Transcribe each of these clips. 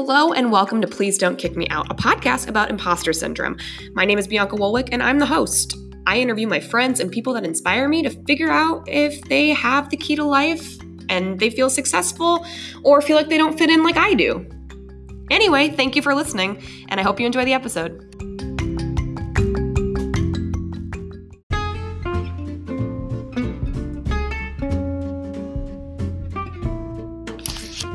Hello and welcome to Please Don't Kick Me Out, a podcast about imposter syndrome. My name is Bianca Wolwick and I'm the host. I interview my friends and people that inspire me to figure out if they have the key to life and they feel successful or feel like they don't fit in like I do. Anyway, thank you for listening, and I hope you enjoy the episode.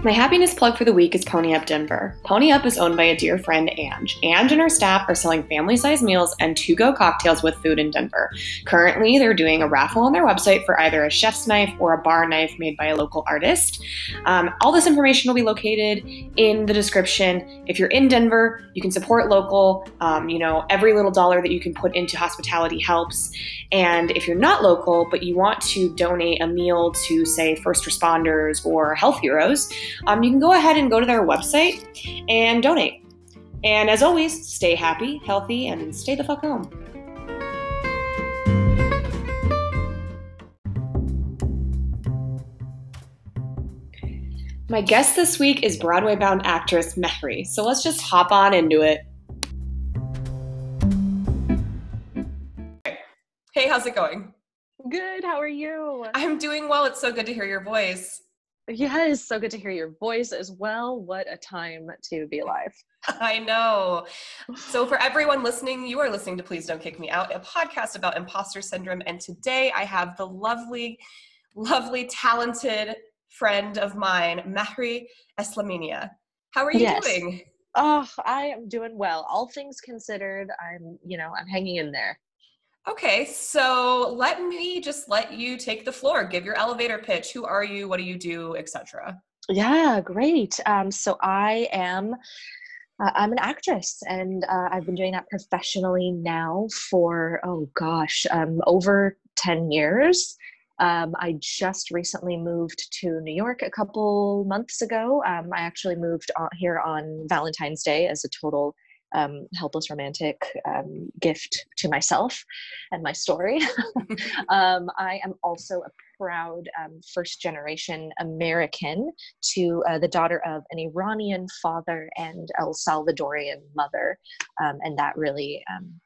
My happiness plug for the week is Pony Up Denver. Pony Up is owned by a dear friend, Ange. Ange and her staff are selling family sized meals and to go cocktails with food in Denver. Currently, they're doing a raffle on their website for either a chef's knife or a bar knife made by a local artist. Um, all this information will be located in the description. If you're in Denver, you can support local. Um, you know, every little dollar that you can put into hospitality helps. And if you're not local, but you want to donate a meal to, say, first responders or health heroes, um, you can go ahead and go to their website and donate. And as always, stay happy, healthy, and stay the fuck home. My guest this week is Broadway bound actress Mehry, so let's just hop on into it. Hey, how's it going? Good. How are you? I'm doing well. It's so good to hear your voice. Yes, so good to hear your voice as well. What a time to be alive. I know. So, for everyone listening, you are listening to Please Don't Kick Me Out, a podcast about imposter syndrome. And today I have the lovely, lovely, talented friend of mine, Mehry Eslaminia. How are you yes. doing? Oh, I am doing well. All things considered, I'm, you know, I'm hanging in there. Okay, so let me just let you take the floor. Give your elevator pitch. Who are you? What do you do, etc. Yeah, great. Um, so I am. Uh, I'm an actress, and uh, I've been doing that professionally now for oh gosh, um, over ten years. Um, I just recently moved to New York a couple months ago. Um, I actually moved on, here on Valentine's Day as a total um, helpless romantic um, gift to myself and my story. um, I am also a proud um, first generation American to uh, the daughter of an Iranian father and El Salvadorian mother. Um, and that really um,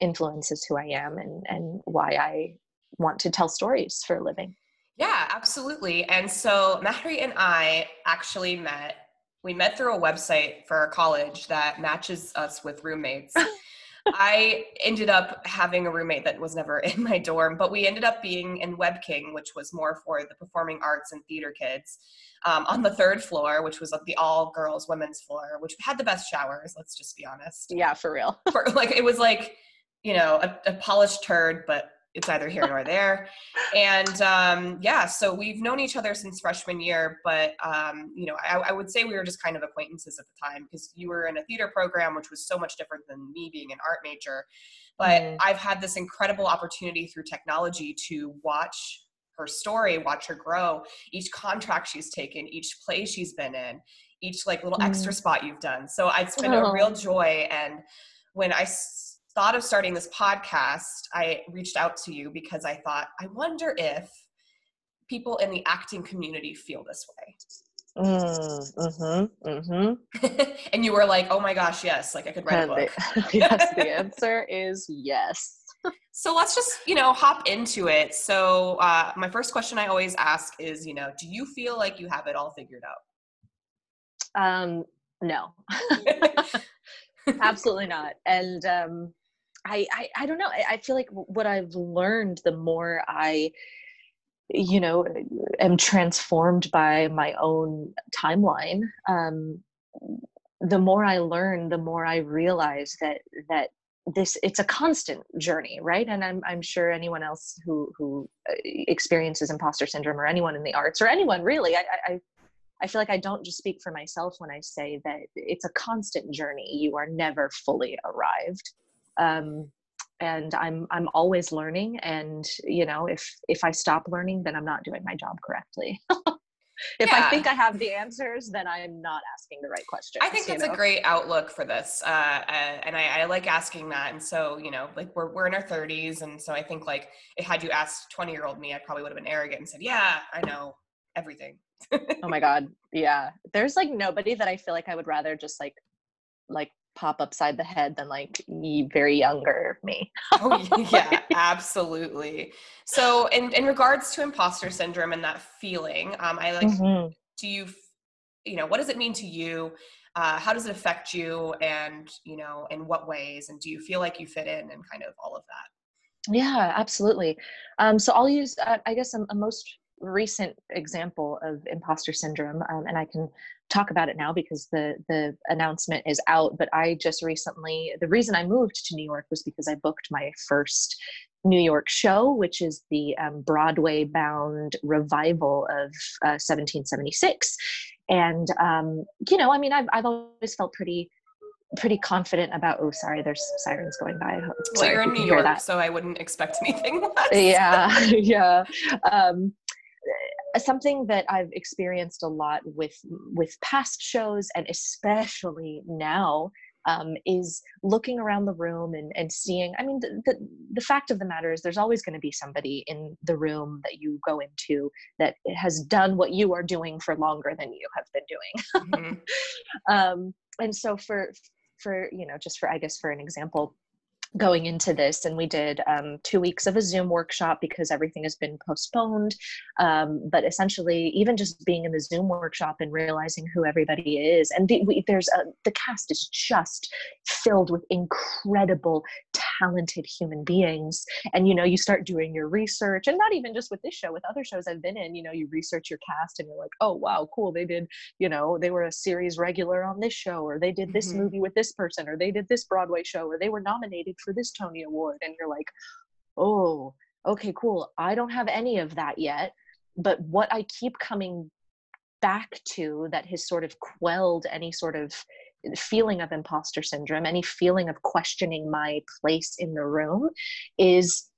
influences who I am and, and why I want to tell stories for a living. Yeah, absolutely. And so Mehry and I actually met we met through a website for our college that matches us with roommates. I ended up having a roommate that was never in my dorm, but we ended up being in Wiebking, which was more for the performing arts and theater kids, um, on the third floor, which was like the all girls women's floor, which had the best showers. Let's just be honest. Yeah, for real. for, like it was like, you know, a, a polished turd, but it's either here nor there. And um, yeah, so we've known each other since freshman year, but um, you know, I, I, would say we were just kind of acquaintances at the time because you were in a theater program, which was so much different than me being an art major. But mm. I've had this incredible opportunity through technology to watch her story, watch her grow, each contract she's taken, each play she's been in, each like little mm. extra spot you've done. So it's been oh. a real joy. And when I thought of starting this podcast, I reached out to you because I thought, I wonder if people in the acting community feel this way. Mm, mm-hmm, mm-hmm. and you were like, oh my gosh, yes, like I could write and a book. The, yes, the answer is yes. so let's just, you know, hop into it. So, uh, my first question I always ask is, you know, do you feel like you have it all figured out? Um, no, absolutely not. And um, I, I, I don't know. I, I feel like what I've learned the more I, you know, am transformed by my own timeline. Um, the more I learn, the more I realize that that this it's a constant journey, right? And I'm I'm sure anyone else who who uh, experiences imposter syndrome or anyone in the arts or anyone really, I, I I feel like I don't just speak for myself when I say that it's a constant journey. You are never fully arrived um, and i'm i'm always learning and you know if if i stop learning then i'm not doing my job correctly if yeah. i think i have the answers then i'm not asking the right questions i think that's know? a great outlook for this uh, uh, and I, I, like asking that and so you know like we're, we're in our 30s and so i think like if had you asked 20 year old me i probably would have been arrogant and said yeah i know everything. oh my god, yeah. There's like nobody that I feel like I would rather just like like pop upside the head than like very younger me. oh yeah, absolutely. So in in regards to imposter syndrome and that feeling, um, I like mm-hmm. do you you know what does it mean to you? Uh, how does it affect you and you know in what ways and do you feel like you fit in and kind of all of that yeah absolutely um, so i'll use uh, i guess a, a, most recent example of imposter syndrome um, and i can talk about it now because the the announcement is out but i just recently the reason i moved to new york was because i booked my first new york show which is the um, broadway bound revival of uh, 1776 and um, you know i mean I've, I've always felt pretty pretty confident about oh sorry there's sirens going by well sorry, you're in new york that. so i wouldn't expect anything less. yeah yeah um, something that I've experienced a lot with with past shows and especially now um, is looking around the room and, and seeing i mean the, the, the fact of the matter is there's always going to be somebody in the room that you go into that has done what you are doing for longer than you have been doing mm-hmm. um, and so for for you know just for i guess for an example going into this and we did um, two weeks of a zoom workshop because everything has been postponed um, but essentially even just being in the zoom workshop and realizing who everybody is and the, we, there's a, the cast is just filled with incredible talented human beings and you know you start doing your research and not even just with this show with other shows i've been in you know you research your cast and you're like oh wow cool they did you know they were a series regular on this show or they did this mm-hmm. movie with this person or they did this broadway show or they were nominated for this tony award and you're like oh okay cool i don't have any of that yet but what i keep coming back to that has sort of quelled any sort of feeling of imposter syndrome, any feeling of questioning my place in the room, is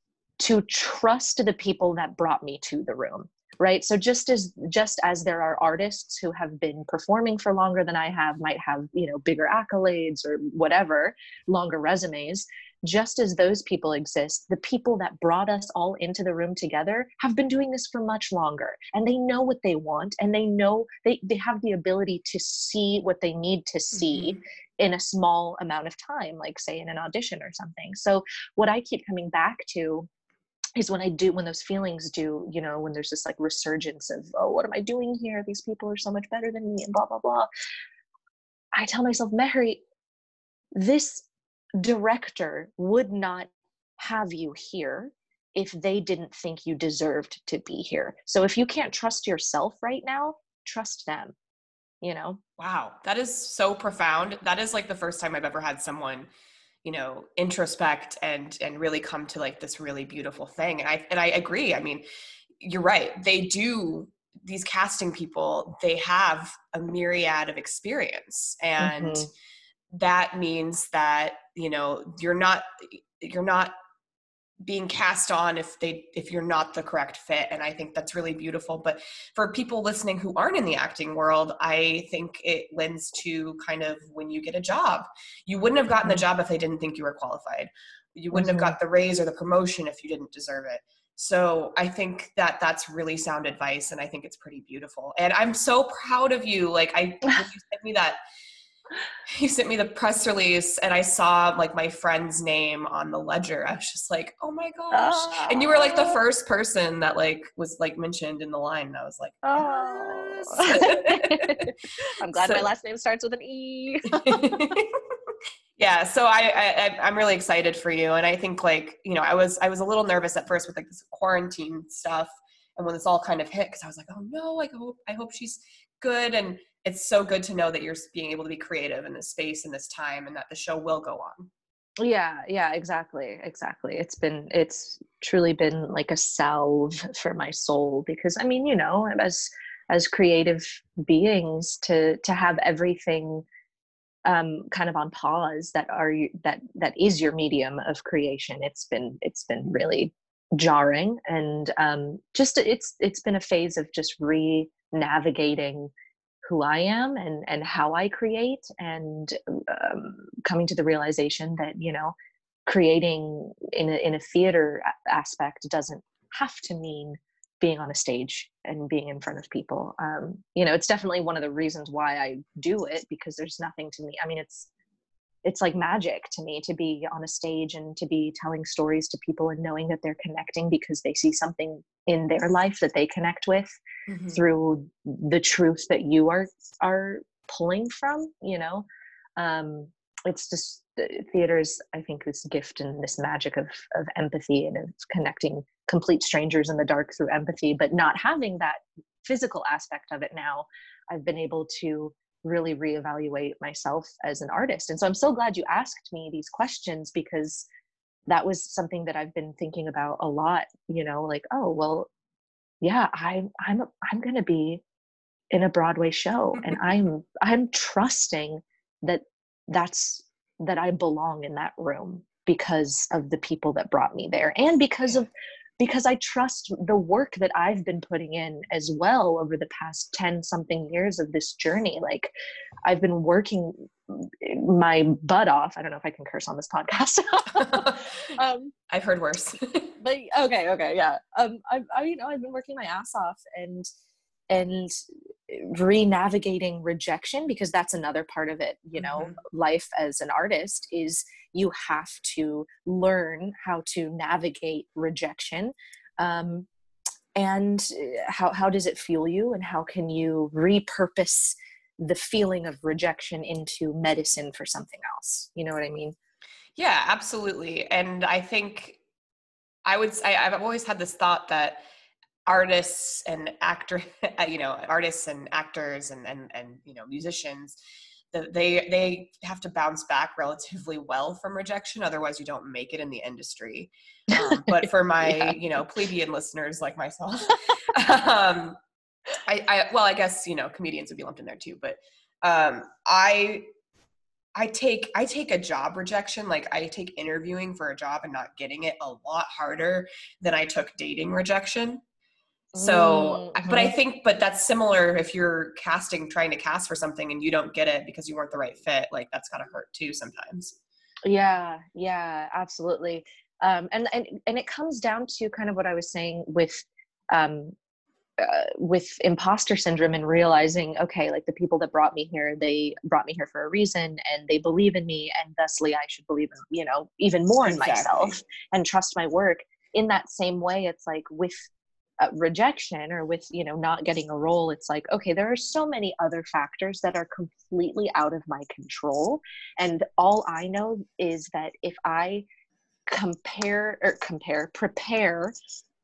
to trust the people that brought me to the room right? So just as just as there are artists who have been performing for longer than i have might have you know bigger accolades or whatever longer resumes just as those people exist, the people that brought us all into the room together have been doing this for much longer. And they know what they want and they know they, they have the ability to see what they need to see mm-hmm. in a small amount of time, like say in an audition or something. So what I keep coming back to is when I do when those feelings do, you know, when there's this like resurgence of, oh, what am I doing here? These people are so much better than me and blah blah blah. I tell myself, Mehry, this director would not have you here if they didn't think you deserved to be here. So if you can't trust yourself right now, trust them. You know? Wow, that is so profound. That is like the first time I've ever had someone, you know, introspect and and really come to like this really beautiful thing. And I and I agree. I mean, you're right. They do these casting people, they have a myriad of experience and mm-hmm that means that you know you're not you're not being cast on if they if you're not the correct fit and i think that's really beautiful but for people listening who aren't in the acting world i think it lends to kind of when you get a job. You wouldn't have gotten the mm-hmm. job if they didn't think you were qualified. You wouldn't have got the raise or the promotion if you didn't deserve it. So i think that that's really sound advice and i think it's pretty beautiful. And i'm so proud of you like i you sent me that he sent me the press release and I saw like my friend's name on the ledger. I was just like, oh my gosh. Oh. And you were like the first person that like was like mentioned in the line. And I was like, oh. Yes. I'm glad so, my last name starts with an E. yeah. So I, I, I'm really excited for you. And I think like, you know, I was, I was a little nervous at first with like this quarantine stuff. And when this all kind of hit, cause I was like, oh no, like, I hope, I hope she's good. And it's so good to know that you're being able to be creative in this space in this time and that the show will go on. Yeah yeah exactly exactly. It's been it's truly been like a salve for my soul because i mean you know as as creative beings to to have everything um kind of on pause that are you that that is your medium of creation it's been it's been really jarring and um just it's it's been a phase of just re navigating who I am and and how I create, and um, coming to the realization that you know, creating in a in a theater aspect doesn't have to mean being on a stage and being in front of people. Um, you know, it's definitely one of the reasons why I do it because there's nothing to me. I mean, it's it's like magic to me to be on a stage and to be telling stories to people and knowing that they're connecting because they see something in their life that they connect with mm-hmm. through the truth that you are are pulling from you know um it's just theater's i think this gift and this magic of of empathy and of connecting complete strangers in the dark through empathy but not having that physical aspect of it now i've been able to really reevaluate myself as an artist. And so I'm so glad you asked me these questions because that was something that I've been thinking about a lot, you know, like, oh, well, yeah, I'm I'm I'm going to be in a Broadway show and I'm I'm trusting that that's that I belong in that room because of the people that brought me there and because of because I trust the work that I've been putting in as well over the past 10 something years of this journey. Like, I've been working my butt off. I don't know if I can curse on this podcast. um, I've heard worse. but okay, okay, yeah. Um, I, I, you know, I've been working my ass off and and re-navigating rejection because that's another part of it you know mm-hmm. life as an artist is you have to learn how to navigate rejection um, and uh, how, how does it fuel you and how can you repurpose the feeling of rejection into medicine for something else you know what i mean yeah absolutely and i think i would say i've always had this thought that artists and actor you know artists and actors and and, and you know musicians they they have to bounce back relatively well from rejection otherwise you don't make it in the industry um, but for my yeah. you know plebeian listeners like myself um, I, I well i guess you know comedians would be lumped in there too but um, i I take I take a job rejection like I take interviewing for a job and not getting it a lot harder than I took dating rejection. So, mm-hmm. but I think, but that's similar if you're casting, trying to cast for something and you don't get it because you weren't the right fit, like that's gotta hurt too sometimes. Yeah, yeah, absolutely. Um, and, and, and it comes down to kind of what I was saying with, um, uh, with imposter syndrome and realizing, okay, like the people that brought me here, they brought me here for a reason and they believe in me and thusly I should believe in, you know, even more exactly. in myself and trust my work. In that same way, it's like with uh, rejection or with you know not getting a role it's like okay there are so many other factors that are completely out of my control. And all i know is that if i compare or compare prepare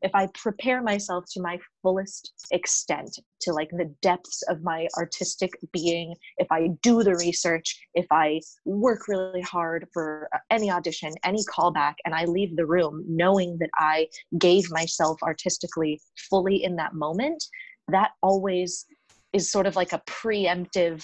if I prepare myself to my fullest extent, to like the depths of my artistic being, if I do the research, if I work really hard for any audition, any callback, and I leave the room knowing that I gave myself artistically fully in that moment, that always is sort of like a preemptive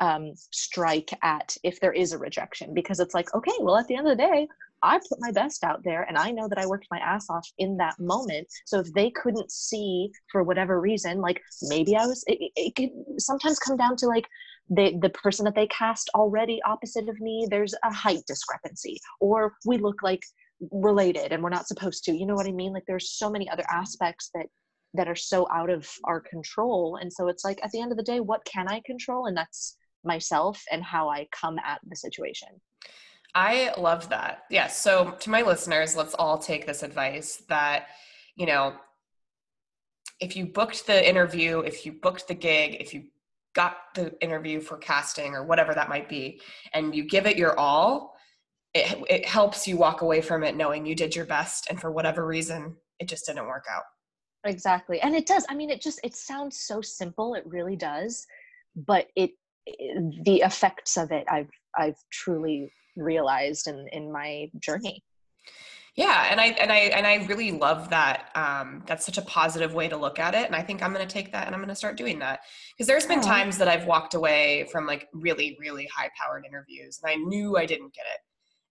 um, strike at if there is a rejection because it's like okay well at the end of the day I put my best out there and I know that I worked my ass off in that moment. So if they couldn't see for whatever reason, like maybe I was, it, it could sometimes come down to like the, the person that they cast already opposite of me, there's a height discrepancy or we look like related and we're not supposed to, you know what I mean? Like there's so many other aspects that that are so out of our control. And so it's like at the end of the day, what can I control? And that's myself and how I come at the situation. I love that. Yes. Yeah, so to my listeners, let's all take this advice that, you know, if you booked the interview, if you booked the gig, if you got the interview for casting or whatever that might be, and you give it your all, it, it helps you walk away from it knowing you did your best. And for whatever reason, it just didn't work out. Exactly. And it does. I mean, it just, it sounds so simple. It really does. But it, the effects of it, I've, I've truly realized in in my journey yeah and i and i and i really love that um that's such a positive way to look at it and i think i'm going to take that and i'm going to start doing that because there's been times that i've walked away from like really really high powered interviews and i knew i didn't get it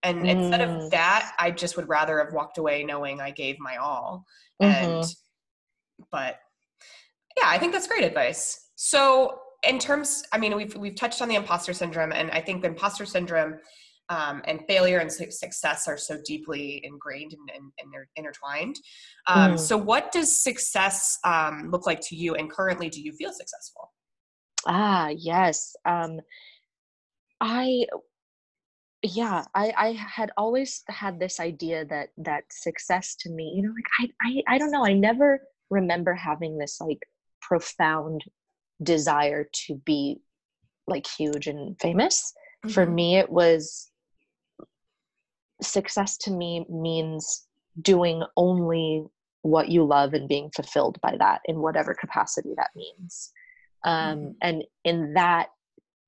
and mm. instead of mm. that i just would rather have walked away knowing i gave my all and mm-hmm. but yeah i think that's great advice so in terms i mean we've we've touched on the imposter syndrome and i think the imposter syndrome um, and failure and su- success are so deeply ingrained and, and, and they're intertwined. Um, Mm. So, what does success um, look like to you? And currently, do you feel successful? Ah, yes. Um, I yeah, I I had always had this idea that that success to me, you know, like I I I don't know, I never remember having this like profound desire to be like huge and famous. For Mhm. me it was success to me means doing only what you love and being fulfilled by that in whatever capacity that means. Um, Mhm. And in that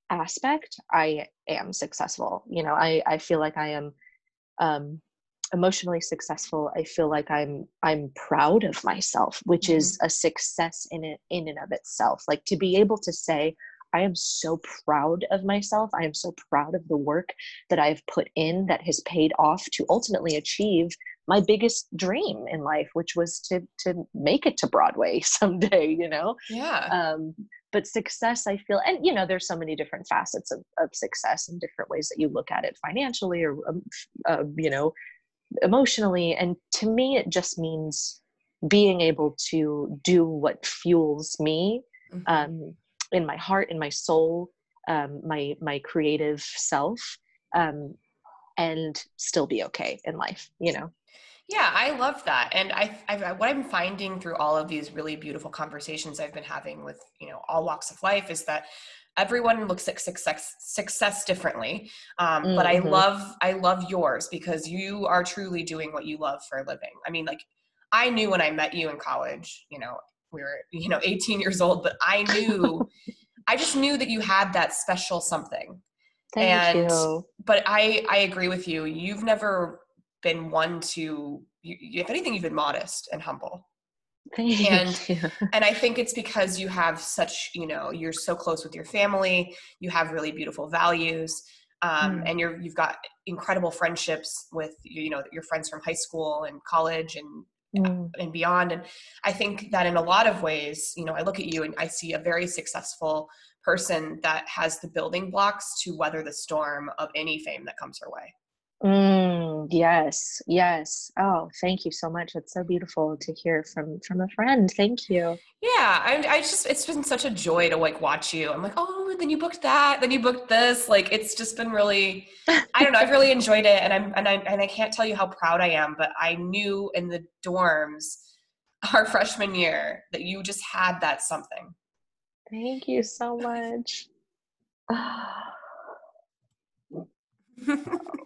aspect, I am successful. You know, I, I feel like I am um, emotionally successful. I feel like I'm I'm proud of myself, which is a success in it in and of itself. Like to be able to say, I am so proud of myself. I am so proud of the work that I've put in that has paid off to ultimately achieve my biggest dream in life, which was to to make it to Broadway someday, you know? Yeah. um, but success i feel and you know there's so many different facets of, of success and different ways that you look at it financially or um, uh, you know emotionally and to me it just means being able to do what fuels me Mhm. um, in my heart in my soul um, my my creative self um, and still be okay in life you know Yeah, I love that, and I, I, what I'm finding through all of these really beautiful conversations I've been having with you know all walks of life is that everyone looks at success success differently. Um, But I Mhm. love I love yours because you are truly doing what you love for a living. I mean, like I knew when I met you in college, you know, we were you know 18 years old, but I knew I just knew that you had that special something thank And- you but I I agree with you. You've never been one to you, if anything you've been modest and humble. thank And- you And I think it's because you have such, you know, you're so close with your family, you have really beautiful values. Um, Mm. and you're you've got incredible friendships with you know your friends from high school and college and Mm. and beyond and i think that in a lot of ways you know i look at you and i see a very successful person that has the building blocks to weather the storm of any fame that comes her way Mm, yes, yes. Oh, thank you so much. It's so beautiful to hear from from a friend. Thank you. Yeah, I, I just it's been such a joy to like watch you. I'm like, oh, then you booked that, then you booked this. Like it's just been really, I don't know, I've really enjoyed it, and I'm and I and I can't tell you how proud I am. But I knew in the dorms, our freshman year, that you just had that something. Thank you so much.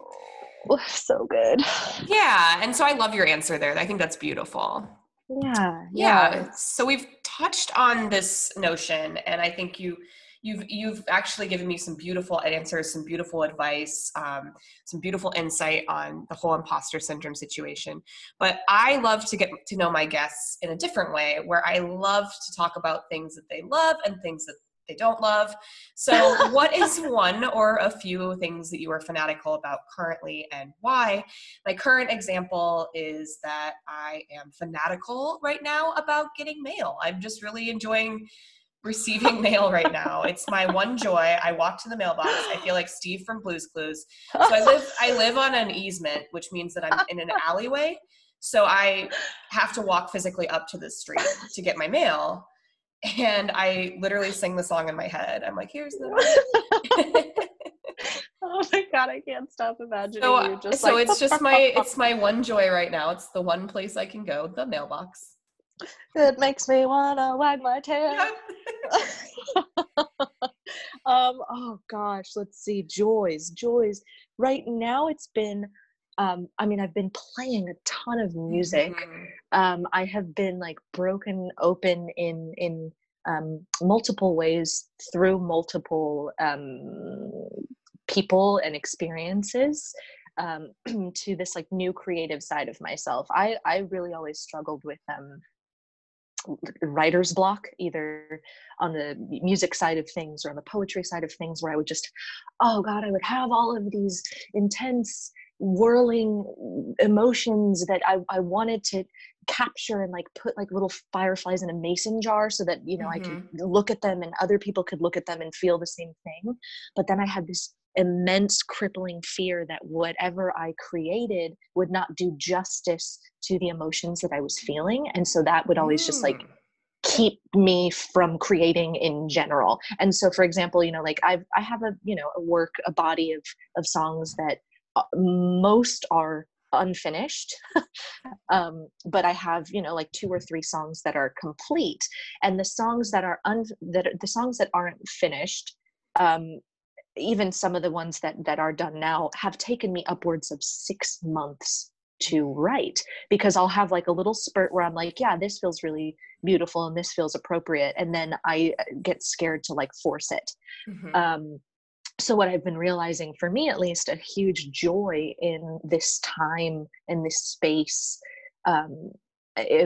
So good. yeah, and so I love your answer there. I think that's beautiful. Yeah, yeah yeah. so we've touched on this notion and i think you you've you've actually given me some beautiful answers some beautiful advice um, some beautiful insight on the whole imposter syndrome situation but i love to get to know my guests in a different way where i love to talk about things that they love and things that they don't love so what is one or a few things that you are fanatical about currently and why my current example is that I am fanatical right now about getting mail. I'm just really enjoying receiving mail right now. It's my one joy. I walk to the mailbox. I feel like Steve from Blue's Clues. So I live I live on an easement, which means that I'm in an alleyway. So I have to walk physically up to the street to get my mail. And I literally sing the song in my head. I'm like, here's the oh my god, I can't stop imagining so, you just so like it's just my it's my one joy right now. It's the one place I can go, the mailbox. it makes me wanna wag my tail. um oh gosh let's see joys joys right now it's been um i mean i've been playing a ton of music Mhm. um i have been like broken open in in um multiple ways through multiple um people and experiences um to this like new creative side of myself i i really always struggled with um writer's block either on the music side of things or on the poetry side of things where i would just oh god i would have all of these intense whirling emotions that i, I wanted to capture and like put like little fireflies in a mason jar so that you know i could look at them and other people could look at them and feel the same thing but then i had this immense crippling fear that whatever I created would not do justice to the emotions that I was feeling. And so that would always mm. just like mm. keep me from creating in general. And so for example, you know, like I've I have a, you know, a work, a body of of songs that most are unfinished um, but i have you know like two or three songs that are complete and the songs that are un that the songs that aren't finished um, even some of the ones that that are done now have taken me upwards of six months to write because I'll have like a little spurt where I'm like, yeah, this feels really beautiful and this feels appropriate, and then I uh, get scared to like force it. Mm-hmm. Um, so what I've been realizing, for me at least, a huge joy in this time in this space. Um,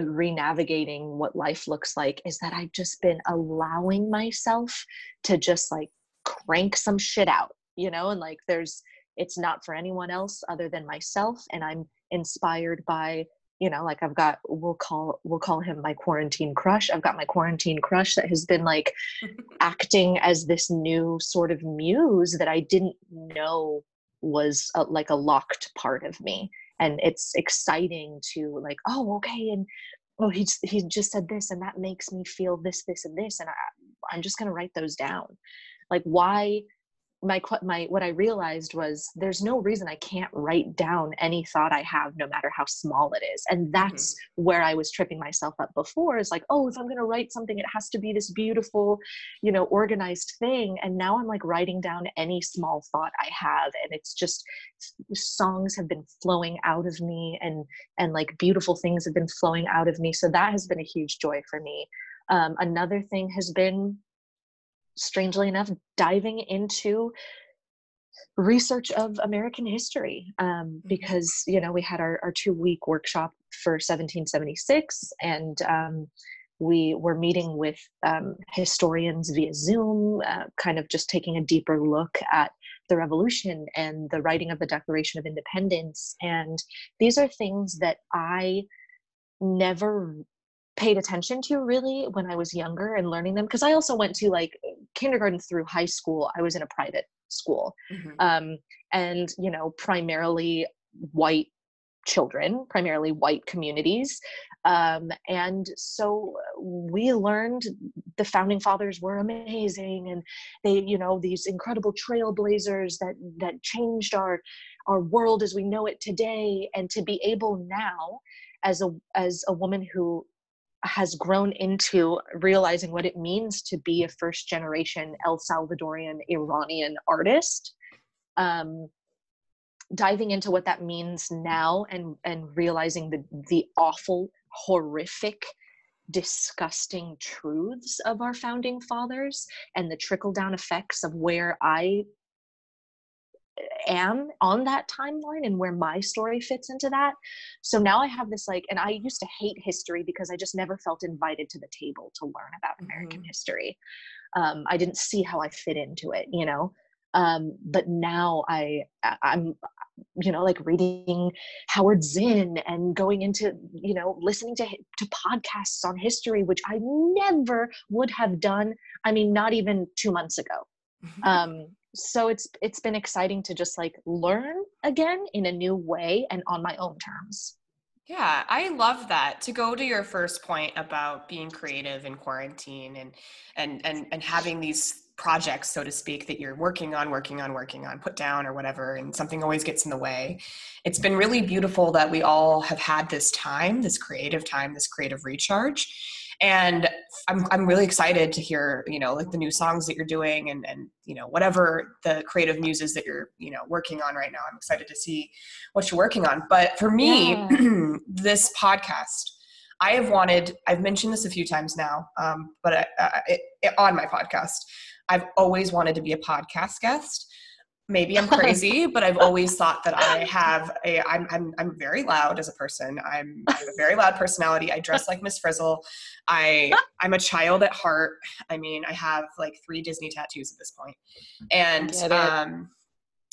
re-navigating what life looks like is that I've just been allowing myself to just like crank some shit out, you know, and like there's it's not for anyone else other than myself and I'm inspired by you know like i've got we'll call we'll call him my quarantine crush. I've got my quarantine crush that has been like acting as this new sort of muse that i didn't know was a, like a locked part of me. And it's exciting to like oh okay and oh he he just said this and that makes me feel this this and this and I, i'm just going to write those down. Like why my my what i realized was there's no reason i can't write down any thought i have no matter how small it is. And that's mm-hmm. where i was tripping myself up before is like oh if i'm going to write something it has to be this beautiful you know organized thing. And now i'm like writing down any small thought i have and it's just songs have been flowing out of me and and like beautiful things have been flowing out of me. So that has been a huge joy for me. Um, another thing has been strangely enough, diving into research of American history um, mm-hmm. because you know we had our, our two week workshop for 1776 and um, we were meeting with um, historians via Zoom, uh, kind of just taking a deeper look at the revolution and the writing of the Declaration of Independence. And these are things that I never paid attention to really when I was younger and learning them because I also went to like kindergarten through high school I was in a private school mm-hmm. um, and you know primarily white children primarily white communities um, and so we learned the founding fathers were amazing and they you know these incredible trailblazers that that changed our our world as we know it today and to be able now as a as a woman who has grown into realizing what it means to be a first generation El Salvadorian Iranian artist. Um, diving into what that means now and and realizing the the awful horrific disgusting truths of our founding fathers and the trickle down effects of where i am on that timeline and where my story fits into that. So now I have this like, and I used to hate history because I just never felt invited to the table to learn about American mm-hmm. history. Um, I didn't see how I fit into it, you know. Um, but now I, I'm, you know, like reading Howard Zinn and going into, you know, listening to to podcasts on history, which I never would have done. I mean, not even two months ago. Mm-hmm. Um, so it's it's been exciting to just like learn again in a new way and on my own terms. Yeah i love that to go to your first point about being creative in quarantine and and and, and having these projects so to speak that you're working on working on working on put down or whatever and something always gets in the way. It's been really beautiful that we all have had this time this creative time this creative recharge and I'm, I'm really excited to hear you know like the new songs that you're doing and and you know whatever the creative muses that you're you know working on right now. I'm excited to see what you're working on. But for me yeah. this podcast i have wanted i've mentioned this a few times now um, but I, I, it, on my podcast i've always wanted to be a podcast guest maybe I'm crazy, but I've always thought that I have a I'm I'm I'm very loud as a person. I'm I have a very loud personality. I dress like Miss Frizzle. I I'm a child at heart. I mean, I have like three Disney tattoos at this point. And um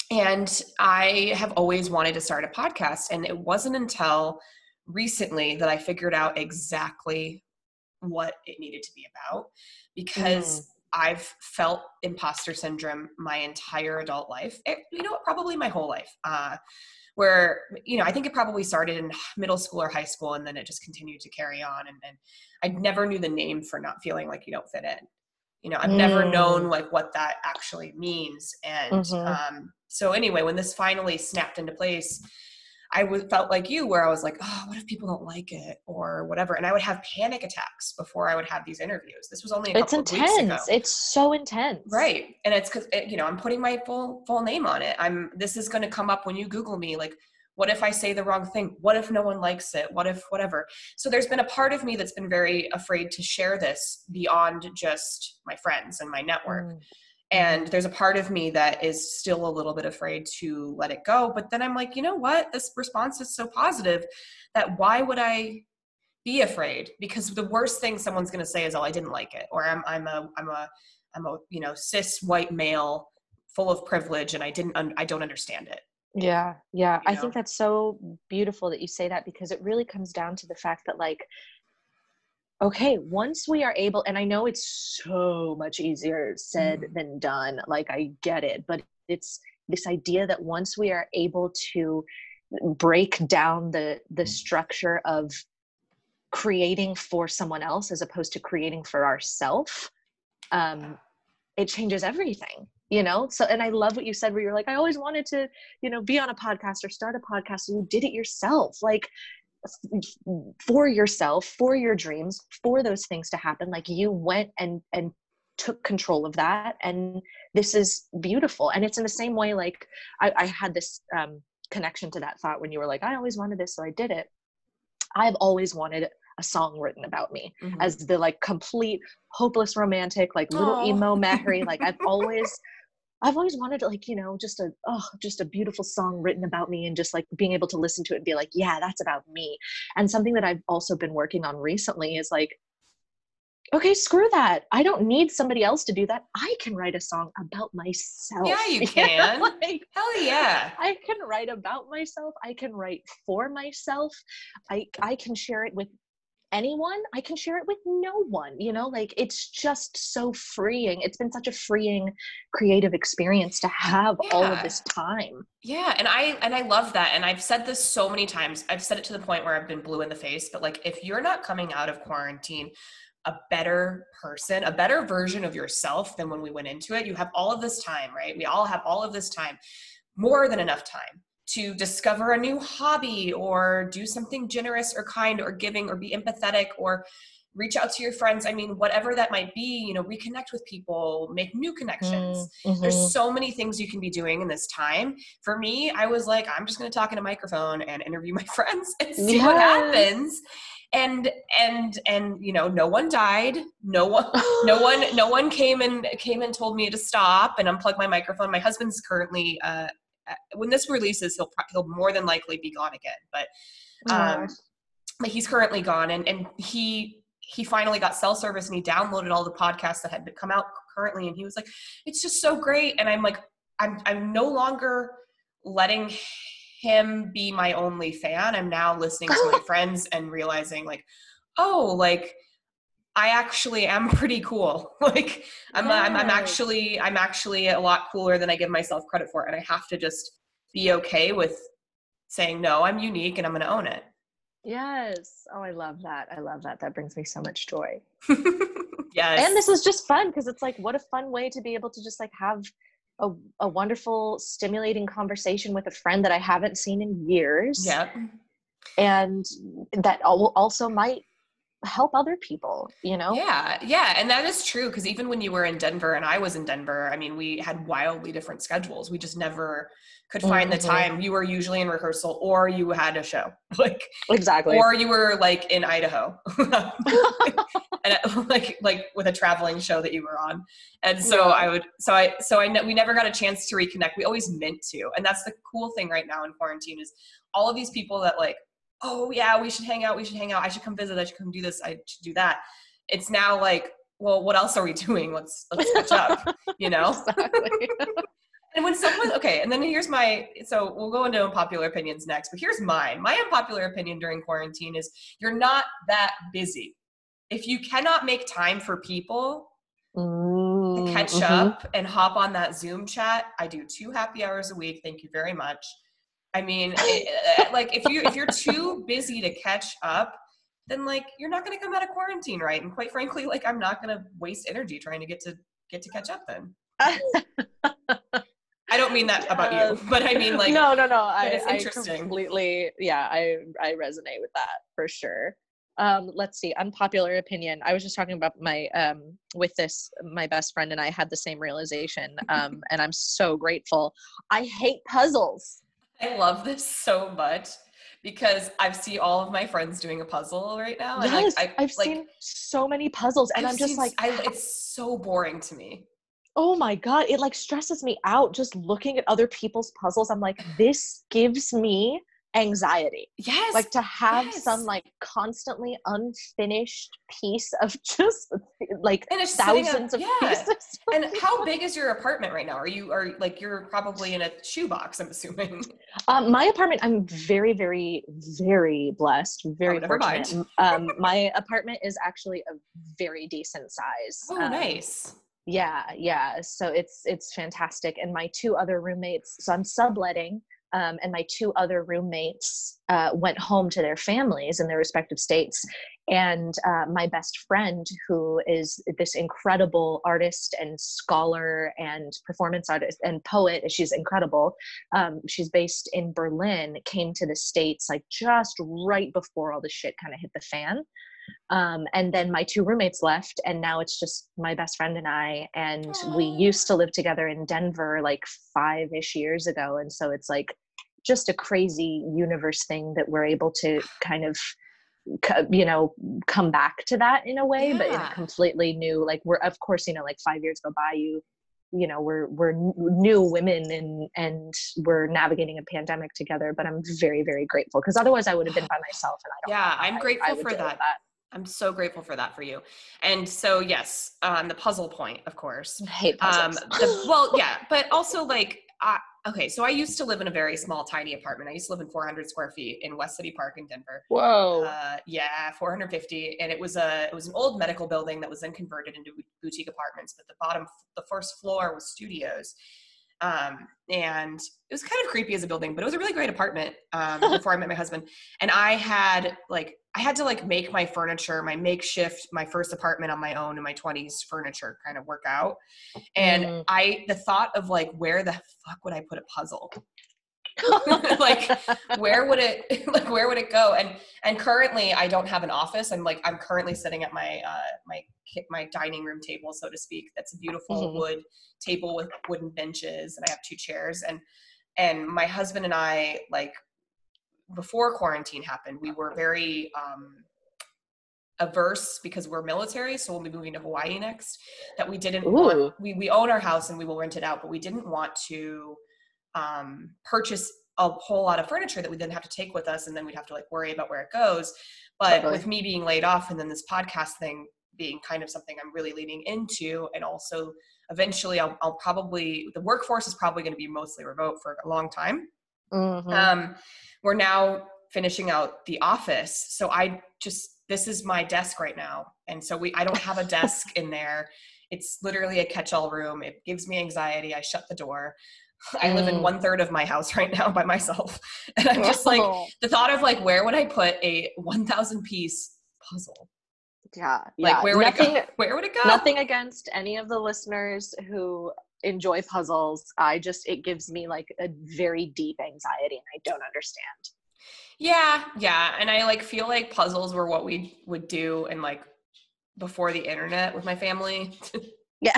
and I have always wanted to start a podcast and it wasn't until recently that I figured out exactly what it needed to be about because mm I've felt imposter syndrome my entire adult life. It, you know, probably my whole life. Uh, where you know i think it probably started in middle school or high school and then it just continued to carry on and, and i never knew the name for not feeling like you don't fit in you know i've mm. never known mm. like what that actually means and mm-hmm. um, so anyway when this finally snapped into place I w- felt like you, where I was like, oh, what if people don't like it or whatever? And I would have panic attacks before I would have these interviews. This was only it's intense. It's so intense, right? And it's because it, you know I'm putting my full full name on it. I'm this is going to come up when you Google me. Like, what if I say the wrong thing? What if no one likes it? What if whatever? So there's been a part of me that's been very afraid to share this beyond just my friends and my network. Mm and there's a part of me that is still a little bit afraid to let it go but then i'm like you know what? This response is so positive that why would i be afraid? Because the worst thing someone's going to say is oh i didn't like it or i'm i'm a i'm a i'm a you know cis white male full of privilege and i didn't un- i don't understand it yeah yeah. You know? i think that's so beautiful that you say that because it really comes down to the fact that like okay once we are able and i know it's so much easier said mm. than done like i get it but it's this idea that once we are able to break down the the structure of creating for someone else as opposed to creating for ourselves um it changes everything you know? So and i love what you said where you're like i always wanted to you know be on a podcast or start a podcast and you did it yourself. Like for yourself for your dreams for those things to happen like you went and and took control of that and this is beautiful and it's in the same way like i, I had this um, connection to that thought when you were like i always wanted this so i did it i've always wanted a song written about me mm-hmm. as the like complete hopeless romantic like little Aww. emo Mary like I've always I've always wanted to like, you know, just a oh, just a beautiful song written about me and just like being able to listen to it and be like, yeah, that's about me. And something that I've also been working on recently is like okay, screw that. I don't need somebody else to do that. I can write a song about myself. Yeah, you can. like, Hell yeah. I can write about myself. I can write for myself. I I can share it with anyone i can share it with no one you know like it's just so freeing it's been such a freeing creative experience to have yeah. all of this time yeah and i and i love that and i've said this so many times i've said it to the point where i've been blue in the face but like if you're not coming out of quarantine a better person, a better version of yourself than when we went into it. You have all of this time, right? We all have all of this time, more than enough time to discover a new hobby or do something generous or kind or giving or be empathetic or reach out to your friends. I mean whatever that might be you know reconnect with people make new connections. Mm, mm-hmm. there's so many things you can be doing in this time. For me i was like i'm just going to talk in a microphone and interview my friends and see what happens. And and and you know no one died. No one no one no one came and came and told me to stop and unplug my microphone. My husband's currently uh, when this releases, he'll he'll more than likely be gone again. But um, but he's currently gone, and and he he finally got cell service and he downloaded all the podcasts that had come out currently, and he was like, "It's just so great." And I'm like, I'm I'm no longer letting him be my only fan. I'm now listening to my friends and realizing like, oh, like I actually am pretty cool. like I'm, I'm, I'm actually I'm actually a lot cooler than I give myself credit for, and I have to just be okay with saying no. I'm unique, and I'm going to own it. Yes. Oh, I love that. I love that. That brings me so much joy. yes. And this is just fun because it's like what a fun way to be able to just like have a, a wonderful, stimulating conversation with a friend that I haven't seen in years. Yep. And that also might help other people you know yeah yeah and that is true because even when you were in denver and i was in denver i mean we had wildly different schedules we just never could find mm-hmm. the time you were usually in rehearsal or you had a show like exactly or you were like in idaho and like like with a traveling show that you were on and so yeah. i would so i so i we never got a chance to reconnect we always meant to and that's the cool thing right now in quarantine is all of these people that like oh yeah, we should hang out, we should hang out, I should come visit, I should come do this, I should do that. It's now like, well, what else are we doing? Let's let's catch up, you know? Exactly. and when someone okay, and then here's my so we'll go into unpopular opinions next, but here's mine. My unpopular opinion during quarantine is you're not that busy. If you cannot make time for people, to catch Mhm. up and hop on that Zoom chat. I do two happy hours a week. Thank you very much. I mean, it, like if you if you're too busy to catch up, then like you're not going to come out of quarantine right. And quite frankly, like I'm not going to waste energy trying to get to get to catch up. Then I don't mean that about you, but I mean like no, no, no. I, it's I interesting. completely, yeah, I, I resonate with that for sure. Um, let's see, unpopular opinion. I was just talking about my, um, with this, my best friend and I had the same realization, um, and I'm so grateful. I hate puzzles. I love this so much because I see all of my friends doing a puzzle right now. And yes, like, I, I've like, seen so many puzzles, and I've I'm just seen- like, I, it's so boring to me. oh my god, it like stresses me out just looking at other people's puzzles. I'm like, this gives me anxiety. Yes. like to have some like constantly unfinished piece of just like And sitting up- thousands of yeah. pieces. and how big is your apartment right now? Are you are like you're probably in a shoebox? I'm assuming. Um, my apartment, I'm very, very, very blessed. Very Oh, fortunate. Um, my apartment is actually a very decent size. Oh, Um, nice. Yeah, yeah. So it's it's fantastic. And my two other roommates, so I'm subletting, um, and my two other roommates uh, went home to their families in their respective states. And uh, my best friend, who is this incredible artist and scholar and performance artist and poet, she's incredible. Um, she's based in Berlin, came to the States like just right before all the shit kind of hit the fan um, and then my two roommates left and now it's just my best friend and i and we used to live together in denver like five-ish years ago and so it's like just a crazy universe thing that we're able to kind of you know come back to that in a way but in a completely new like we're of course you know like five years go by you you know we're we're new women and and we're navigating a pandemic together but i'm very very grateful because otherwise i would have been by myself and i don't Yeah, I'm I- I grateful would for with that. I'm so grateful for that for you. And so yes, on the puzzle point, of course. I hate Um, the, well, yeah, but also like, I, okay, so I used to live in a very small, tiny apartment. I used to live in 400 square feet in West City Park in Denver. Whoa. Uh, yeah, 450, and it was a it was an old medical building that was then converted into boutique apartments. But the bottom, the first floor was studios, um, and it was kind of creepy as a building, but it was a really great apartment um, before I met my husband. And I had like I had to like make my furniture, my makeshift, my first apartment on my own in my 20s furniture kind of work out. And Mm. I the thought of like where the fuck would I put a puzzle? like where would it like where would it go and and currently i don't have an office i'm like i'm currently sitting at my uh my my dining room table so to speak that's a beautiful Mhm. wood table with wooden benches and i have two chairs and and my husband and i like before quarantine happened we were very um averse because we're military so we'll be moving to hawaii next that we didn't Ooh. want we, we own our house and we will rent it out but we didn't want to um, purchase a whole lot of furniture that we then have to take with us and then we'd have to like worry about where it goes but Totally. with me being laid off and then this podcast thing being kind of something i'm really leaning into and also eventually i'll, I'll probably the workforce is probably going to be mostly remote for a long time Mhm. um, we're now finishing out the office so i just this is my desk right now and so we i don't have a desk in there. It's literally a catch-all room. It gives me anxiety. I shut the door. I live in Mm. one third of my house right now by myself and i'm just like Oh, the thought of like where would i put a 1000 piece puzzle? Yeah, like yeah. where would nothing, it go? Where would it go? nothing against any of the listeners who enjoy puzzles. I just it gives me like a very deep anxiety, and I don't understand. Yeah, yeah. And I like feel like puzzles were what we would do in like before the internet with my family. Yeah.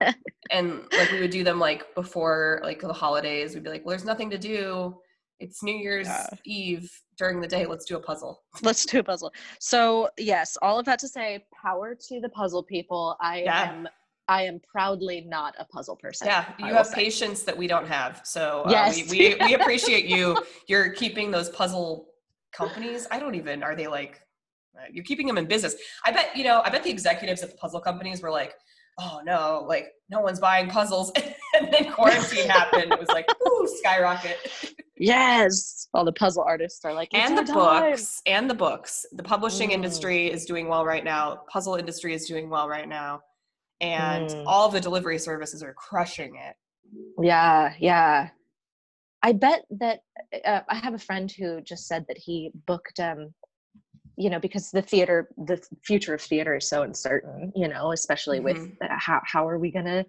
and like we would do them like before like the holidays. We'd be like, well, there's nothing to do. It's New Year's Yeah. Eve during the day. Let's do a puzzle. Let's do a puzzle. So yes, all of that to say, power to the puzzle people. I Yeah. am I am proudly not a puzzle person. Yeah, you have say. patience that we don't have. So uh, Yes. we, we, we appreciate you. You're keeping those puzzle companies. I don't even, are they like, uh, you're keeping them in business. I bet, you know, I bet the executives at the puzzle companies were like, oh no, like no one's buying puzzles. and then quarantine happened. It was like, ooh, skyrocket. Yes. All the puzzle artists are like, and the books, and the books. The publishing Mm. industry is doing well right now. Puzzle industry is doing well right now. And mm. all the delivery services are crushing it. Yeah, yeah. I bet that uh, I have a friend who just said that he booked um you know because the theater the future of theater is so uncertain you know especially mm-hmm. with uh, how how are we going to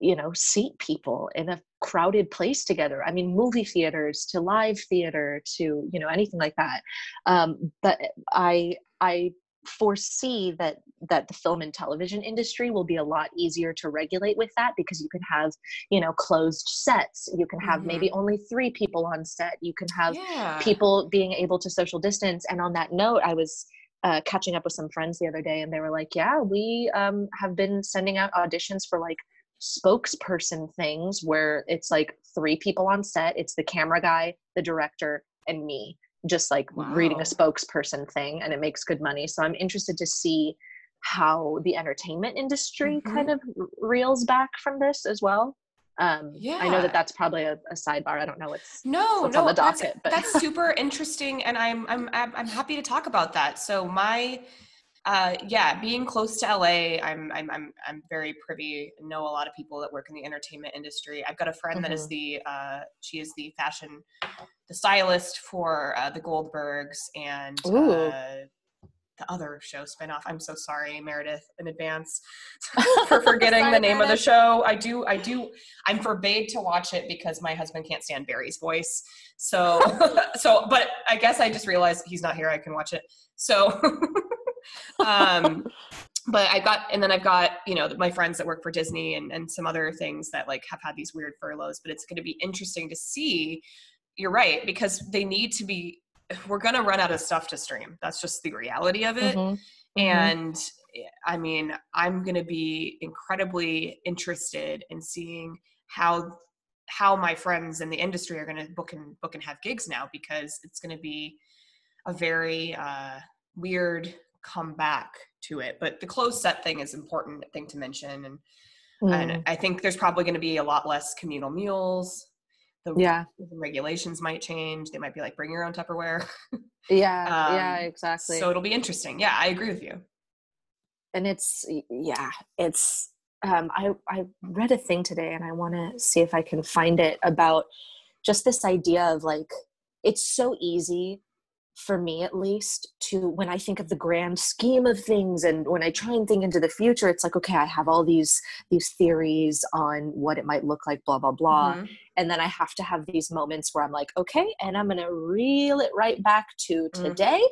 you know seat people in a crowded place together i mean movie theaters to live theater to you know anything like that um, but i i foresee that that the film and television industry will be a lot easier to regulate with that because you can have you know closed sets. You can have mm-hmm. maybe only three people on set. You can have yeah. people being able to social distance. And on that note i was uh, catching up with some friends the other day and they were like yeah we um, have been sending out auditions for like spokesperson things where it's like three people on set. It's the camera guy the director and me just like wow. reading a spokesperson thing and it makes good money. So i'm interested to see how the entertainment industry mm-hmm. kind of reels back from this as well. Um yeah i know that that's probably a, a sidebar. I don't know what's no what's no on the docket that's, but that's super interesting and I'm, I'm i'm happy to talk about that. So my uh, yeah, being close to LA, I'm, I'm, I'm, I'm very privy, know a lot of people that work in the entertainment industry. I've got a friend mm-hmm. that is mm-hmm. the, uh, she is the fashion, the stylist for uh, the Goldbergs and uh, the other show spinoff. I'm so sorry, Meredith, in advance for forgetting sorry, the name Meredith. of the show. I do, I do, I'm forbade to watch it because my husband can't stand Barry's voice. So, so, but I guess I just realized he's not here. I can watch it. So, um, but I got, and then I've got, you know, my friends that work for Disney and, and some other things that like have had these weird furloughs, but it's going to be interesting to see. You're right, because they need to be, we're going to run out of stuff to stream. That's just the reality of it. Mm-hmm. mm-hmm. And I mean, I'm going to be incredibly interested in seeing how how my friends in the industry are going to book and book and have gigs now because it's going to be a very uh, weird come back to it. But the closed set thing is important thing to mention, and mm. and I think there's probably going to be a lot less communal meals. The, yeah, regulations might change. They might be like bring your own Tupperware. yeah, um, yeah, exactly. So it'll be interesting. Yeah, I agree with you. And it's yeah, it's. Um, I I read a thing today, and I want to see if I can find it about just this idea of like it's so easy for me at least to when i think of the grand scheme of things and when i try and think into the future it's like okay i have all these these theories on what it might look like blah blah blah mm-hmm. and then i have to have these moments where i'm like okay and i'm going to reel it right back to mm-hmm. today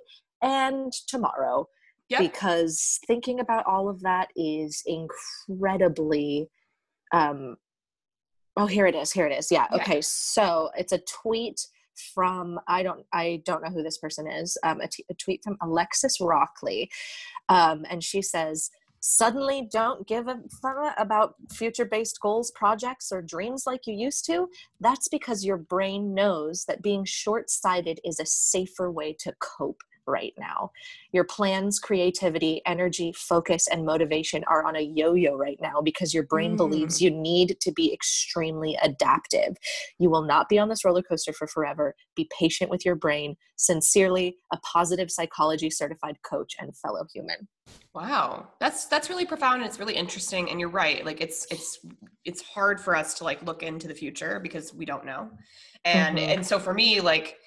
mm-hmm. and tomorrow yep. because thinking about all of that is incredibly um oh here it is here it is yeah, yeah. okay so it's a tweet from I don't I don't know who this person is. Um, a, t- a tweet from Alexis Rockley, um, and she says. Suddenly, don't give a fuck about future based goals, projects, or dreams like you used to. That's because your brain knows that being short sighted is a safer way to cope right now. Your plans, creativity, energy, focus, and motivation are on a yo yo right now because your brain mm. believes you need to be extremely adaptive. You will not be on this roller coaster for forever. Be patient with your brain. Sincerely, a positive psychology certified coach and fellow human. Wow. That's that's really profound and it's really interesting and you're right. Like it's it's it's hard for us to like look into the future because we don't know. And mm-hmm. and so for me like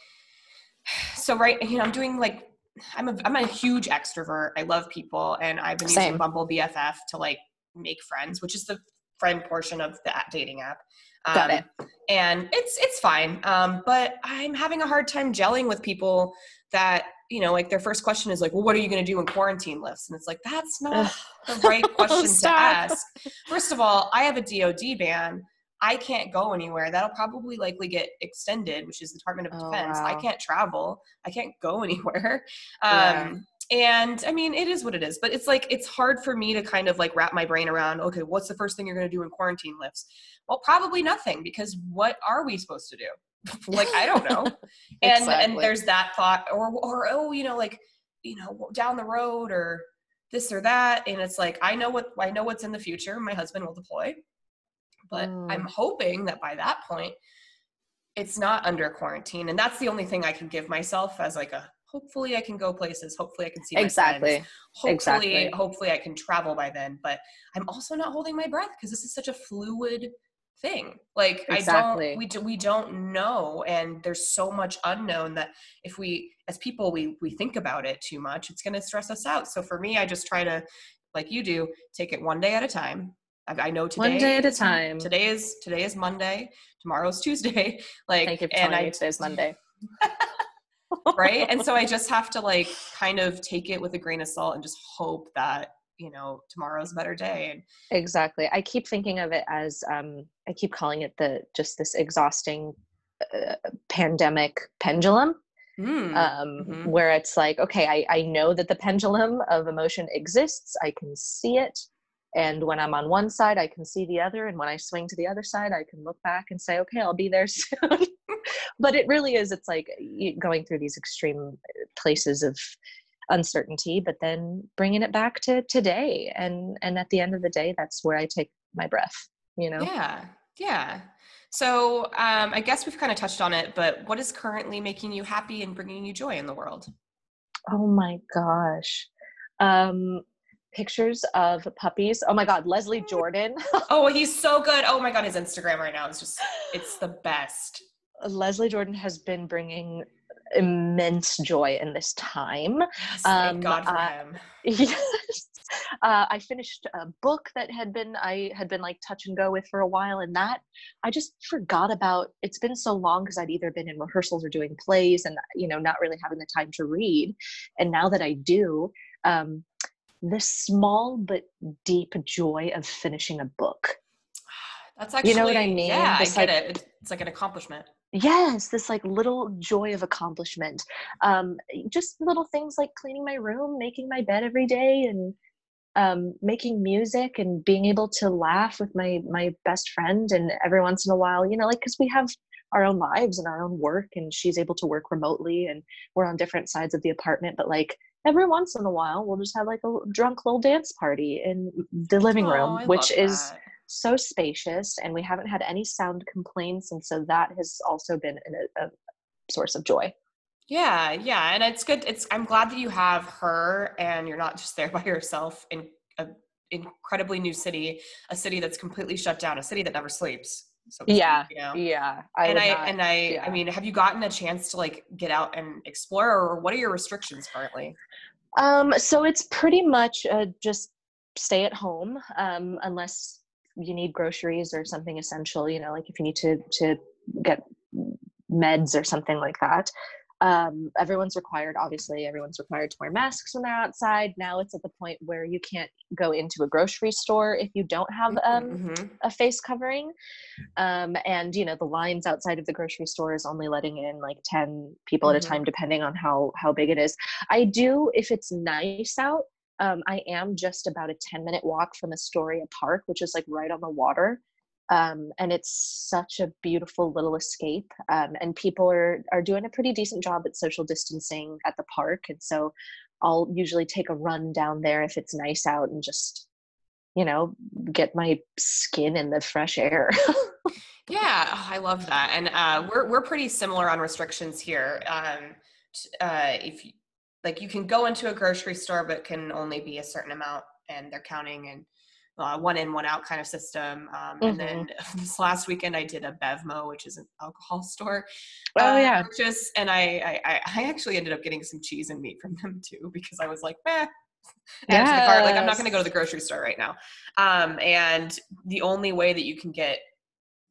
so right you know i'm doing like i'm a i'm a huge extrovert. I love people and i've been Same. using bumble bff to like make friends which is the friend portion of the dating app. Um, got it. And it's it's fine. Um, but i'm having a hard time gelling with people that you know like their first question is like well what are you going to do when quarantine lifts? And it's like that's not the right question to ask. First of all i have a dod ban I can't go anywhere. That'll probably likely get extended, which is the Department of oh, Defense. Wow. I can't travel. I can't go anywhere. Yeah. Um, and I mean, it is what it is, but it's like, it's hard for me to kind of like wrap my brain around, okay, what's the first thing you're going to do in quarantine lifts? Well, probably nothing because what are we supposed to do? like, I don't know. and, exactly. and there's that thought or, or, oh, you know, like, you know, down the road or this or that. And it's like, I know what, I know what's in the future. My husband will deploy but mm. I'm hoping that by that point, it's not under quarantine. And that's the only thing I can give myself as like a hopefully I can go places. Hopefully I can see my exactly. friends. Hopefully, Exactly. hopefully I can travel by then. But I'm also not holding my breath because this is such a fluid thing. Like Exactly. I don't, we do, we don't know, and there's so much unknown that if we, as people, we we think about it too much, it's going to stress us out. So for me, I just try to, like you do, take it one day at a time. I, I know today. One day at a time. Today is today is Monday. Tomorrow's Tuesday. Like, Thank you and I today's Monday. right and so i just have to like kind of take it with a grain of salt and just hope that you know tomorrow's a better day Exactly. I keep thinking of it as um, I keep calling it the just this exhausting uh, pandemic pendulum, mm, um, mhm. where it's like, okay, I, I know that the pendulum of emotion exists. I can see it. And when I'm on one side, I can see the other. And when I swing to the other side, I can look back and say, okay, I'll be there soon. but it really is, it's like going through these extreme places of uncertainty but then bringing it back to today and and at the end of the day that's where i take my breath you know yeah yeah so um i guess we've kind of touched on it but what is currently making you happy and bringing you joy in the world oh my gosh um pictures of puppies. Oh my god leslie jordan. Oh he's so good. Oh my god his instagram right now is just it's the best. Leslie jordan has been bringing immense joy in this time. Yes, thank Um, god for I- him. yes. Uh, i finished a book that had been i had been like touch and go with for a while and that i just forgot about it's been so long because i'd either been in rehearsals or doing plays and you know not really having the time to read. And now that i do um, this small but deep joy of finishing a book. That's actually You know what I mean? yeah i get like- it. It's, it's like an accomplishment. Yes this like little joy of accomplishment. Um just little things like cleaning my room making my bed every day and um making music and being able to laugh with my my best friend and every once in a while you know like because we have our own lives and our own work and she's able to work remotely and we're on different sides of the apartment but like every once in a while we'll just have like a drunk little dance party in the living Oh, room I which is that. so spacious and we haven't had any sound complaints and so that has also been a, a source of joy Yeah, yeah, and it's good. It's I'm glad that you have her, and you're not just there by yourself in a incredibly new city, a city that's completely shut down, a city that never sleeps. So Yeah, you know. yeah I and I not- and I yeah. I mean, have you gotten a chance to like get out and explore, or what are your restrictions currently? Um so it's pretty much uh, just stay at home um unless you need groceries or something essential you know like if you need to to get meds or something like that um, everyone's required obviously everyone's required to wear masks when they're outside now it's at the point where you can't go into a grocery store if you don't have um, Mhm. a face covering um, and you know the lines outside of the grocery store is only letting in like 10 people at Mhm. a time depending on how how big it is i do if it's nice out um, i am just about a 10 minute walk from astoria park which is like right on the water um, and it's such a beautiful little escape um, and people are are doing a pretty decent job at social distancing at the park and so i'll usually take a run down there if it's nice out and just you know get my skin in the fresh air Yeah, oh, I love that, and uh, we're we're pretty similar on restrictions here. Um, t- uh, if you, like you can go into a grocery store, but can only be a certain amount, and they're counting and uh, one in one out kind of system. Um, And then this last weekend, I did a Bevmo, which is an alcohol store. oh uh, yeah purchase, and I, I I- I actually ended up getting some cheese and meat from them too because I was like, eh. Add to the cart. Like I'm not going to go to the grocery store right now. Um, and the only way that you can get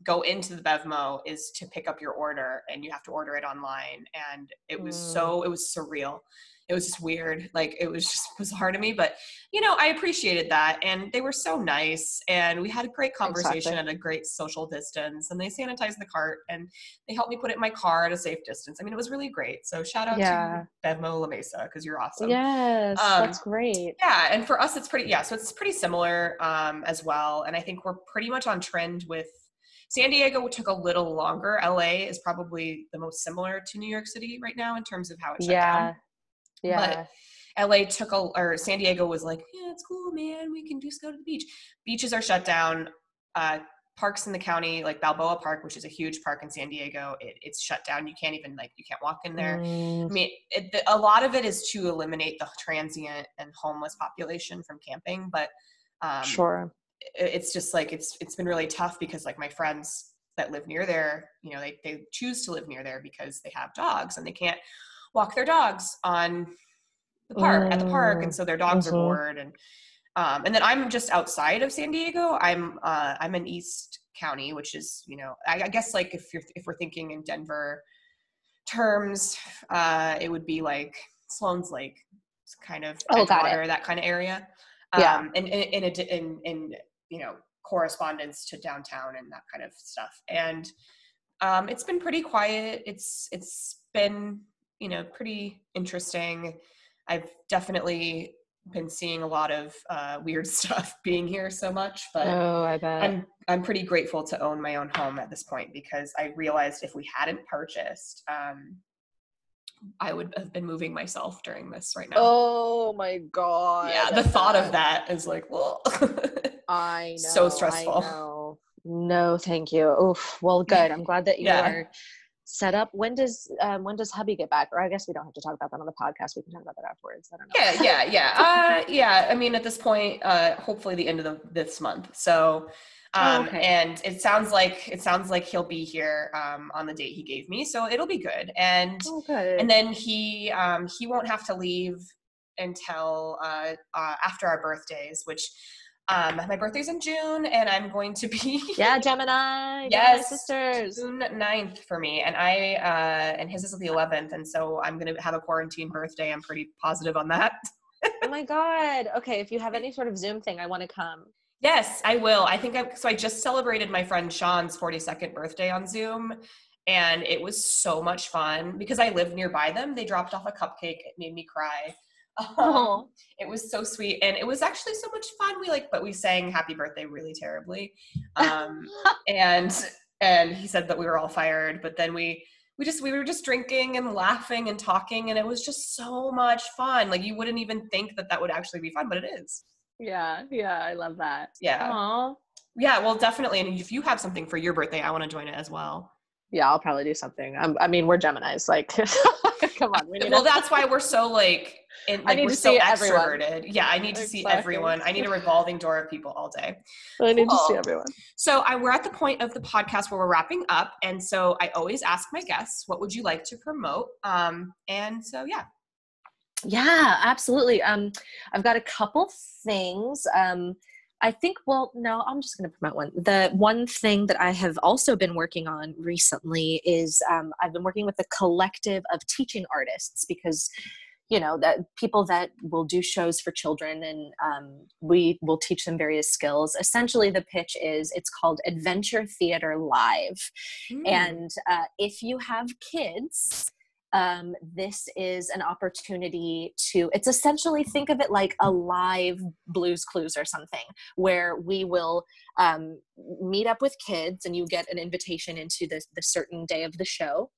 go into the Bevmo is to pick up your order, and you have to order it online. And it was Mm. so it was surreal. It was just weird. Like it was just bizarre to me, but you know I appreciated that, and they were so nice, and we had a great conversation Exactly. at a great social distance, and they sanitized the cart, and they helped me put it in my car at a safe distance. I mean, it was really great. So shout out Yeah. to Bevmo La Mesa because you're awesome. yes um, that's great Yeah, and for us, it's pretty. Yeah, so it's pretty similar um, as well. And I think we're pretty much on trend with San Diego. Took a little longer. LA is probably the most similar to New York City right now in terms of how it shut yeah down. Yeah But LA took a or San Diego was like, yeah, it's cool, man. We can just go to the beach. Beaches are shut down. Uh, parks in the county, like Balboa Park, which is a huge park in San Diego, it, it's shut down. You can't even like you can't walk in there. Mm. I mean, it, the, a lot of it is to eliminate the transient and homeless population from camping, but um, sure. it- it's just like it's it's been really tough because like my friends that live near there, you know, they they choose to live near there because they have dogs and they can't walk their dogs on the park at the park, and so their dogs are bored and. Um, and then I'm just outside of San Diego. I'm uh, I'm in East County, which is you know I, I guess like if you're if we're thinking in Denver terms, uh, it would be like Sloan's Lake, it's kind of Oh, it. That kind of area. Yeah. Um, and in in, a in in you know correspondence to downtown and that kind of stuff. And um, it's been pretty quiet. It's it's been you know pretty interesting. I've definitely been seeing a lot of uh, weird stuff being here so much, but Oh, I bet. I'm I'm pretty grateful to own my own home at this point because I realized if we hadn't purchased, um, I would have been moving myself during this right now. oh my god. yeah, the thought of that is like, well, I know. So stressful. I know. No, thank you. Oof. Well, good. I'm glad that you Yeah. are set up. When does um, when does hubby get back? Or I guess we don't have to talk about that on the podcast. We can talk about that afterwards. I don't know. yeah, yeah, yeah, uh, yeah. I mean, at this point, uh, hopefully the end of the, this month. So, Oh, um, okay. and it sounds like it sounds like he'll be here um, on the date he gave me, so it'll be good. And Oh, good. and then he um, he won't have to leave until uh, uh, after our birthdays, which um, my birthday's in June, and I'm going to be yeah, Gemini. Gemini Yes. sisters. June 9th for me, and I uh, and his is the 11th, and so I'm gonna have a quarantine birthday. I'm pretty positive on that. oh my god. Okay, if you have any sort of Zoom thing, I want to come. Yes, I will. I think I so I just celebrated my friend Sean's 42nd birthday on Zoom and it was so much fun because I live nearby them. They dropped off a cupcake. It made me cry. Um, Oh. it was so sweet and it was actually so much fun. We like but we sang happy birthday really terribly. Um and and he said that we were all fired, but then we we just we were just drinking and laughing and talking and it was just so much fun. Like you wouldn't even think that that would actually be fun, but it is. Yeah, yeah, I love that. Yeah. Aw. Yeah, well, definitely. And if you have something for your birthday, I want to join it as well. Yeah, I'll probably do something. I'm, I mean, we're Gemini's. Like, come on. We need Well, a- that's why we're so like, in, I need we're to so see everyone. extroverted. Yeah, I need to see everyone. I need a revolving door of people all day. I need to see everyone. So I, we're at the point of the podcast where we're wrapping up, and so I always ask my guests, "What would you like to promote?" Um, and so yeah, Yeah, absolutely. Um, I've got a couple things. Um, I think, well, no, I'm just going to promote one. The one thing that I have also been working on recently is um, I've been working with a collective of teaching artists because, you know, that people that will do shows for children and um, we will teach them various skills. Essentially, the pitch is it's called Adventure Theater Live. Hmm. And uh, if you have kids, um, this is an opportunity to, it's essentially think of it like a live Blue's Clues or something, where we will um, meet up with kids and you get an invitation into the, the certain day of the show.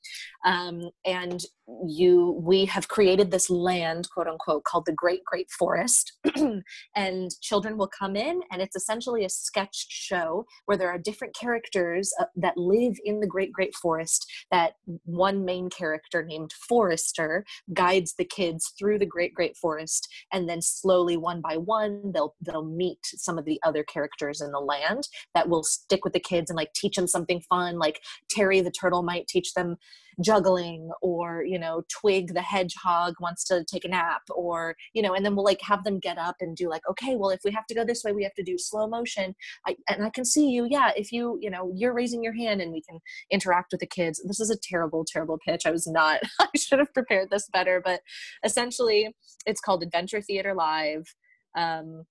Um, and you, we have created this land, quote unquote, called the Great Great Forest. and children will come in and it's essentially a sketch show where there are different characters uh, that live in the great great forest that one main character named forester guides the kids through the great great forest and then slowly one by one they'll they'll meet some of the other characters in the land that will stick with the kids and like teach them something fun like terry the turtle might teach them juggling or you know twig the hedgehog wants to take a nap or you know and then we'll like have them get up and do like okay well if we have to go this way we have to do slow motion. I, and i can see you. Yeah if you you know you're raising your hand and we can interact with the kids. This is a terrible terrible pitch. I was not i should have prepared this better but essentially it's called adventure theater live. Um,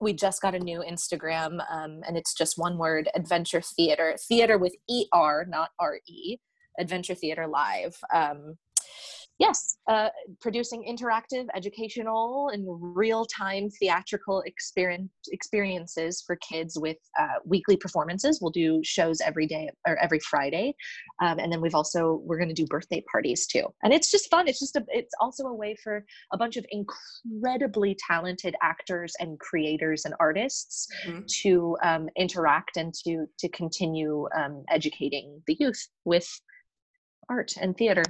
we just got a new instagram um, and it's just one word adventure theater. Theater with er not re adventure theater live. Um, Yes, uh, producing interactive, educational, and real-time theatrical experience experiences for kids with uh, weekly performances. We'll do shows every day or every Friday, um, and then we've also we're going to do birthday parties too. And it's just fun. It's just a it's also a way for a bunch of incredibly talented actors and creators and artists mm-hmm. to um, interact and to to continue um, educating the youth with art and theater.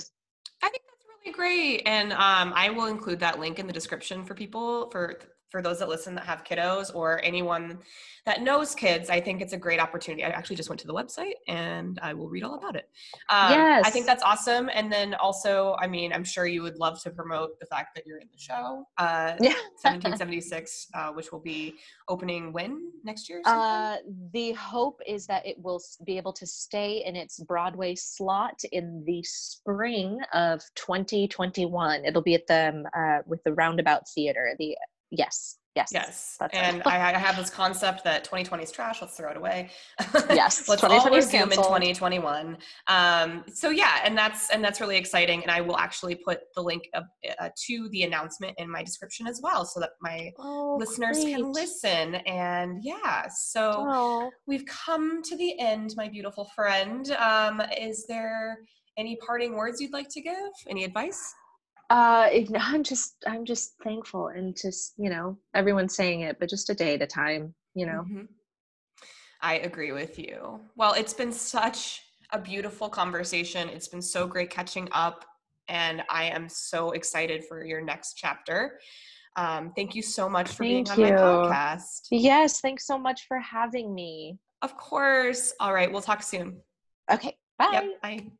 Great. And um, I will include that link in the description for people for for those that listen that have kiddos or anyone that knows kids, I think it's a great opportunity. I actually just went to the website and I will read all about it. Um, yes. I think that's awesome. And then also, I mean, I'm sure you would love to promote the fact that you're in the show, uh, yeah. 1776, uh, which will be opening when next year? Uh, the hope is that it will be able to stay in its Broadway slot in the spring of 2021. It'll be at the um, uh, with the Roundabout Theater, the Yes. Yes. Yes. and I, I, have this concept that 2020 is trash. Let's throw it away. Yes. let's all resume in 2021. Um, so yeah, and that's and that's really exciting. And I will actually put the link of, uh, to the announcement in my description as well, so that my oh, listeners great. can listen. And yeah, so oh. we've come to the end, my beautiful friend. Um, is there any parting words you'd like to give? Any advice? Uh i'm just i'm just thankful and just you know everyone's saying it but just a day at a time you know? Mm-hmm. i agree with you. Well it's been such a beautiful conversation. It's been so great catching up and i am so excited for your next chapter. Um, thank you so much for thank being on my podcast. Yes thanks so much for having me. Of course. All right we'll talk soon. Okay bye. yep, bye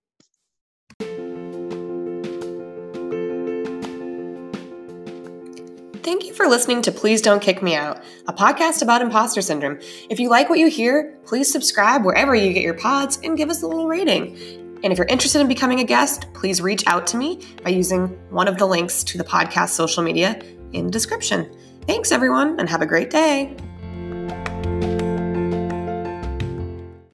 Thank you for listening to Please Don't Kick Me Out, a podcast about imposter syndrome. If you like what you hear, please subscribe wherever you get your pods and give us a little rating. And if you're interested in becoming a guest, please reach out to me by using one of the links to the podcast social media in the description. Thanks, everyone, and have a great day.